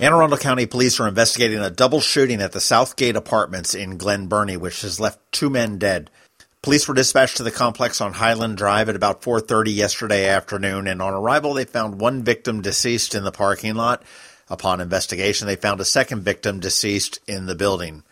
Anne Arundel County Police are investigating a double shooting at the Southgate Apartments in Glen Burnie, which has left two men dead. Police were dispatched to the complex on Highland Drive at about 4:30 yesterday afternoon, and on arrival, they found one victim deceased in the parking lot. Upon investigation, they found a second victim deceased in the building.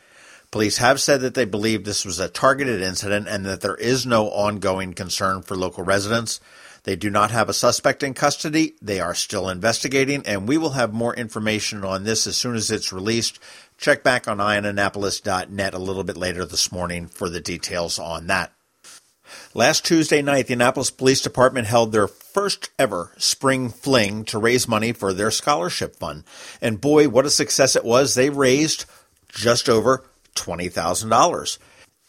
Police have said that they believe this was a targeted incident and that there is no ongoing concern for local residents. They do not have a suspect in custody. They are still investigating, and we will have more information on this as soon as it's released. Check back on eyeonannapolis.net a little bit later this morning for the details on that. Last Tuesday night, the Annapolis Police Department held their first ever spring fling to raise money for their scholarship fund. And boy, what a success it was. They raised just over $20,000.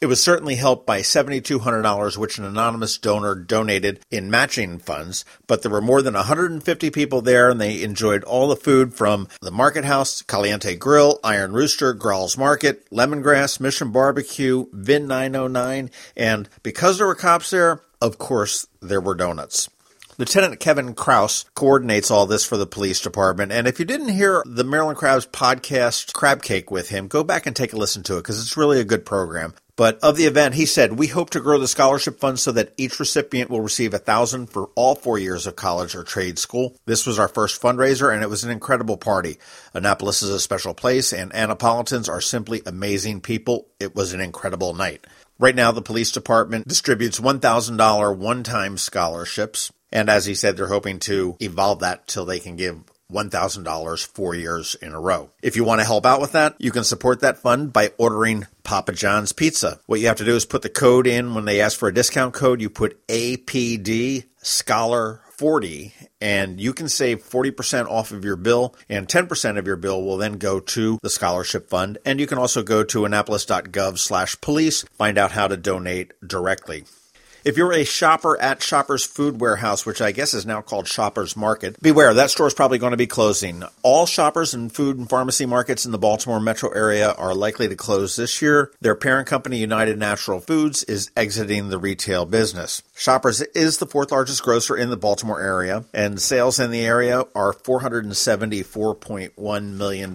It was certainly helped by $7,200, which an anonymous donor donated in matching funds, but there were more than 150 people there and they enjoyed all the food from the Market House, Caliente Grill, Iron Rooster, Grauls Market, Lemongrass, Mission Barbecue, Vin 909, and because there were cops there, of course, there were donuts. Lieutenant Kevin Kraus coordinates all this for the police department. And if you didn't hear the Maryland Crabs podcast Crab Cake with him, go back and take a listen to it because it's really a good program. But of the event, he said, "We hope to grow the scholarship fund so that each recipient will receive a thousand for all four years of college or trade school. This was our first fundraiser, and it was an incredible party. Annapolis is a special place, and Annapolitans are simply amazing people. It was an incredible night." Right now, the police department distributes $1,000 one time scholarships. And as he said, they're hoping to evolve that till they can give $1,000 four years in a row. If you want to help out with that, you can support that fund by ordering Papa John's Pizza. What you have to do is put the code in when they ask for a discount code. You put APD Scholar 40 and you can save 40% off of your bill and 10% of your bill will then go to the scholarship fund and you can also go to annapolis.gov slash police find out how to donate directly if you're a shopper at Shoppers Food Warehouse, which I guess is now called Shoppers Market, beware, that store is probably going to be closing. All shoppers and food and pharmacy markets in the Baltimore metro area are likely to close this year. Their parent company, United Natural Foods, is exiting the retail business. Shoppers is the fourth largest grocer in the Baltimore area, and sales in the area are $474.1 million.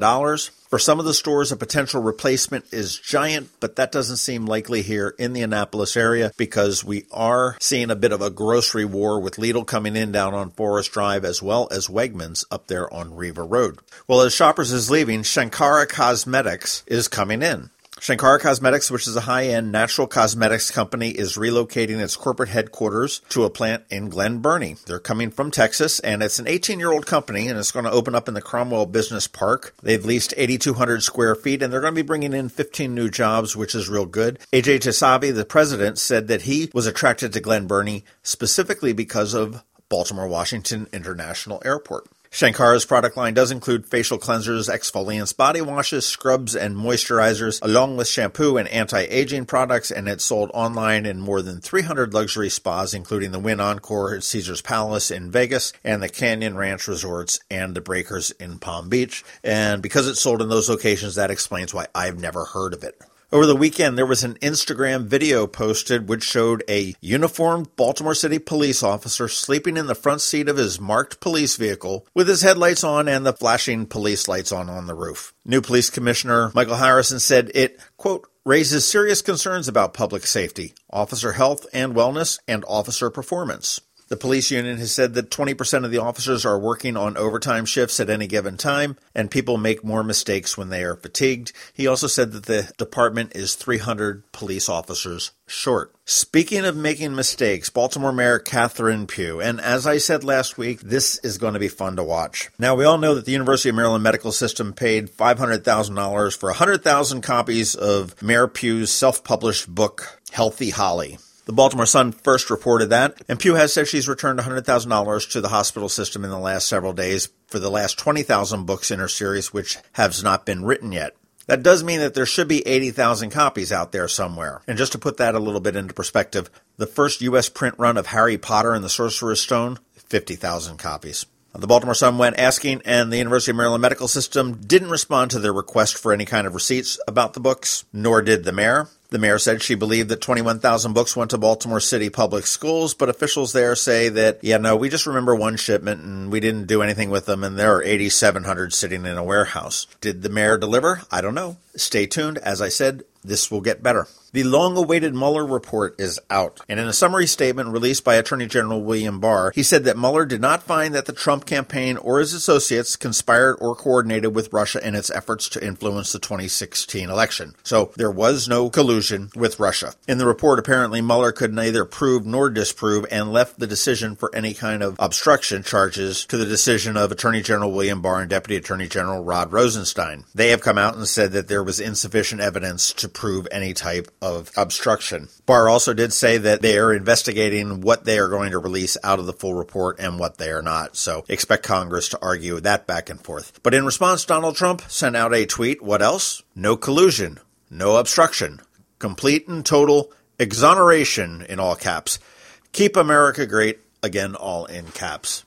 For some of the stores, a potential replacement is giant, but that doesn't seem likely here in the Annapolis area because we are seeing a bit of a grocery war with Lidl coming in down on Forest Drive as well as Wegmans up there on Riva Road. Well, as Shoppers is leaving, Shankara Cosmetics is coming in. Shankara Cosmetics, which is a high-end natural cosmetics company, is relocating its corporate headquarters to a plant in Glen Burnie. They're coming from Texas, and it's an 18-year-old company, and it's going to open up in the Cromwell Business Park. They've leased 8,200 square feet, and they're going to be bringing in 15 new jobs, which is real good. AJ Tesavi, the president, said that he was attracted to Glen Burnie specifically because of Baltimore Washington International Airport. Shankara's product line does include facial cleansers, exfoliants, body washes, scrubs, and moisturizers, along with shampoo and anti-aging products, and it's sold online in more than 300 luxury spas, including the Wynn Encore at Caesars Palace in Vegas and the Canyon Ranch Resorts and the Breakers in Palm Beach. And because it's sold in those locations, that explains why I've never heard of it. Over the weekend, there was an Instagram video posted which showed a uniformed Baltimore City police officer sleeping in the front seat of his marked police vehicle with his headlights on and the flashing police lights on on the roof. New police commissioner Michael Harrison said it, quote, raises serious concerns about public safety, officer health and wellness, and officer performance. The police union has said that 20% of the officers are working on overtime shifts at any given time, and people make more mistakes when they are fatigued. He also said that the department is 300 police officers short. Speaking of making mistakes, Baltimore Mayor Catherine Pugh, and as I said last week, this is going to be fun to watch. Now, we all know that the University of Maryland Medical System paid $500,000 for 100,000 copies of Mayor Pugh's self published book, Healthy Holly. The Baltimore Sun first reported that, and Pugh has said she's returned $100,000 to the hospital system in the last several days for the last 20,000 books in her series, which has not been written yet. That does mean that there should be 80,000 copies out there somewhere. And just to put that a little bit into perspective, the first U.S. print run of Harry Potter and the Sorcerer's Stone, 50,000 copies. The Baltimore Sun went asking, and the University of Maryland Medical System didn't respond to their request for any kind of receipts about the books, nor did the mayor. The mayor said she believed that 21,000 books went to Baltimore City public schools, but officials there say that, yeah, no, we just remember one shipment and we didn't do anything with them, and there are 8,700 sitting in a warehouse. Did the mayor deliver? I don't know. Stay tuned. As I said, this will get better. The long awaited Mueller report is out, and in a summary statement released by Attorney General William Barr, he said that Mueller did not find that the Trump campaign or his associates conspired or coordinated with Russia in its efforts to influence the 2016 election. So there was no collusion with Russia. In the report, apparently Mueller could neither prove nor disprove and left the decision for any kind of obstruction charges to the decision of Attorney General William Barr and Deputy Attorney General Rod Rosenstein. They have come out and said that there was insufficient evidence to prove any type of obstruction. Barr also did say that they are investigating what they are going to release out of the full report and what they are not. So expect Congress to argue that back and forth. But in response, Donald Trump sent out a tweet. What else? No collusion, no obstruction, complete and total exoneration in all caps. Keep America great, again, all in caps.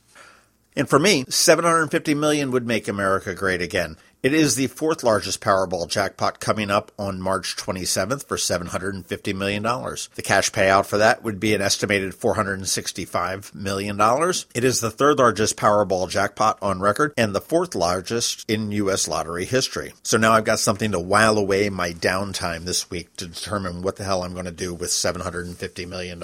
And for me, 750 million would make America great again. It is the fourth largest Powerball jackpot coming up on March 27th for $750 million. The cash payout for that would be an estimated $465 million. It is the third largest Powerball jackpot on record and the fourth largest in U.S. lottery history. So now I've got something to while away my downtime this week to determine what the hell I'm going to do with $750 million.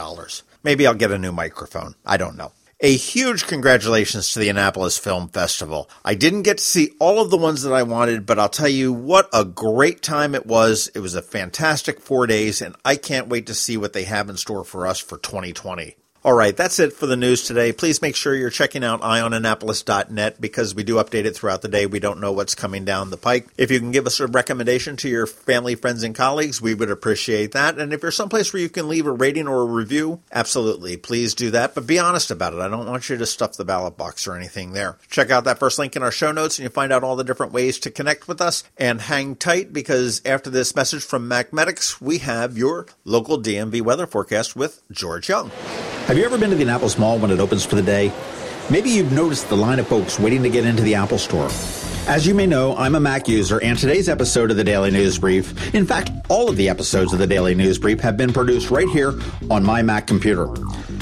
Maybe I'll get a new microphone. I don't know. A huge congratulations to the Annapolis Film Festival. I didn't get to see all of the ones that I wanted, but I'll tell you what a great time it was. It was a fantastic four days, and I can't wait to see what they have in store for us for 2020. All right, that's it for the news today. Please make sure you're checking out eyeonannapolis.net because we do update it throughout the day. We don't know what's coming down the pike. If you can give us a recommendation to your family, friends, and colleagues, we would appreciate that. And if you're someplace where you can leave a rating or a review, absolutely, please do that. But be honest about it. I don't want you to stuff the ballot box or anything there. Check out that first link in our show notes and you'll find out all the different ways to connect with us. And hang tight because after this message from MacMedics, we have your local DMV weather forecast with George Young. Have you ever been to the Annapolis Mall when it opens for the day? Maybe you've noticed the line of folks waiting to get into the Apple Store. As you may know, I'm a Mac user, and today's episode of the Daily News Brief, in fact, all of the episodes of the Daily News Brief have been produced right here on my Mac computer.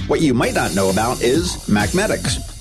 What you might not know about is MacMedics.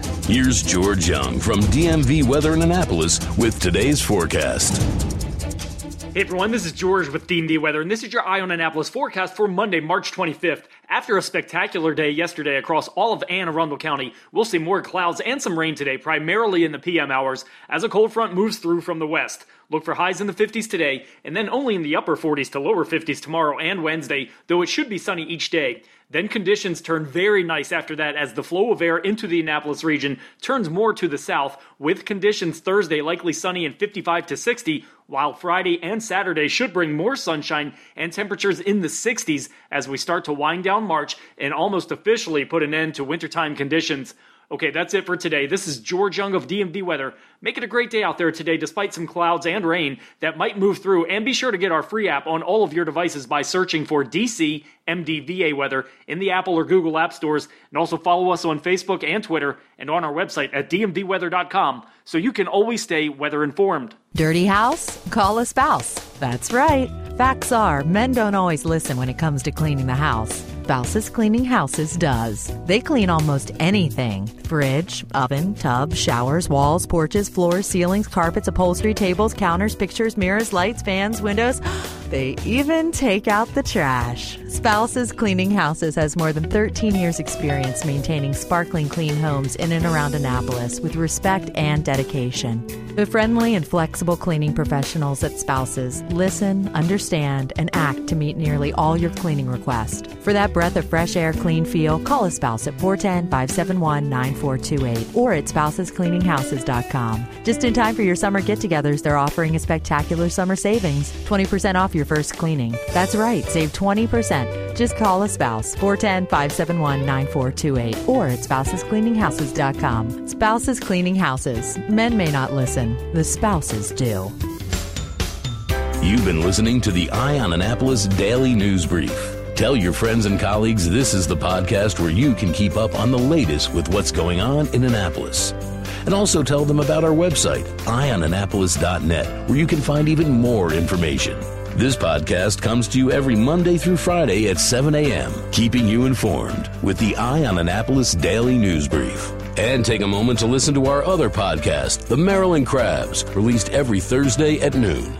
Here's George Young from DMV Weather in Annapolis with today's forecast. Hey everyone, this is George with DMV Weather, and this is your Eye on Annapolis forecast for Monday, March 25th. After a spectacular day yesterday across all of Anne Arundel County, we'll see more clouds and some rain today, primarily in the PM hours, as a cold front moves through from the west. Look for highs in the 50s today, and then only in the upper 40s to lower 50s tomorrow and Wednesday, though it should be sunny each day. Then conditions turn very nice after that as the flow of air into the Annapolis region turns more to the south, with conditions Thursday likely sunny and 55 to 60, while Friday and Saturday should bring more sunshine and temperatures in the 60s as we start to wind down March and almost officially put an end to wintertime conditions. Okay, that's it for today. This is George Young of DMV Weather. Make it a great day out there today, despite some clouds and rain that might move through. And be sure to get our free app on all of your devices by searching for DC MDVA Weather in the Apple or Google App Stores. And also follow us on Facebook and Twitter and on our website at dmvweather.com so you can always stay weather informed. Dirty house? Call a spouse. That's right. Facts are, men don't always listen when it comes to cleaning the house. Spouses Cleaning Houses does. They clean almost anything fridge, oven, tub, showers, walls, porches, floors, ceilings, carpets, upholstery, tables, counters, pictures, mirrors, lights, fans, windows. They even take out the trash. Spouses Cleaning Houses has more than 13 years' experience maintaining sparkling clean homes in and around Annapolis with respect and dedication. The friendly and flexible cleaning professionals at Spouses listen, understand, and act to meet nearly all your cleaning requests. For that breath of fresh air, clean feel, call a spouse at 410 571 9428 or at spousescleaninghouses.com. Just in time for your summer get togethers, they're offering a spectacular summer savings 20% off your first cleaning. That's right, save 20%. Just call a spouse 410 571 9428 or at spousescleaninghouses.com. Spouses Cleaning Houses. Men may not listen, the spouses do. You've been listening to the Eye on Annapolis Daily News Brief. Tell your friends and colleagues this is the podcast where you can keep up on the latest with what's going on in Annapolis. And also tell them about our website, eyeonannapolis.net, where you can find even more information. This podcast comes to you every Monday through Friday at 7 a.m., keeping you informed with the Eye on Annapolis Daily News Brief. And take a moment to listen to our other podcast, The Maryland Crabs, released every Thursday at noon.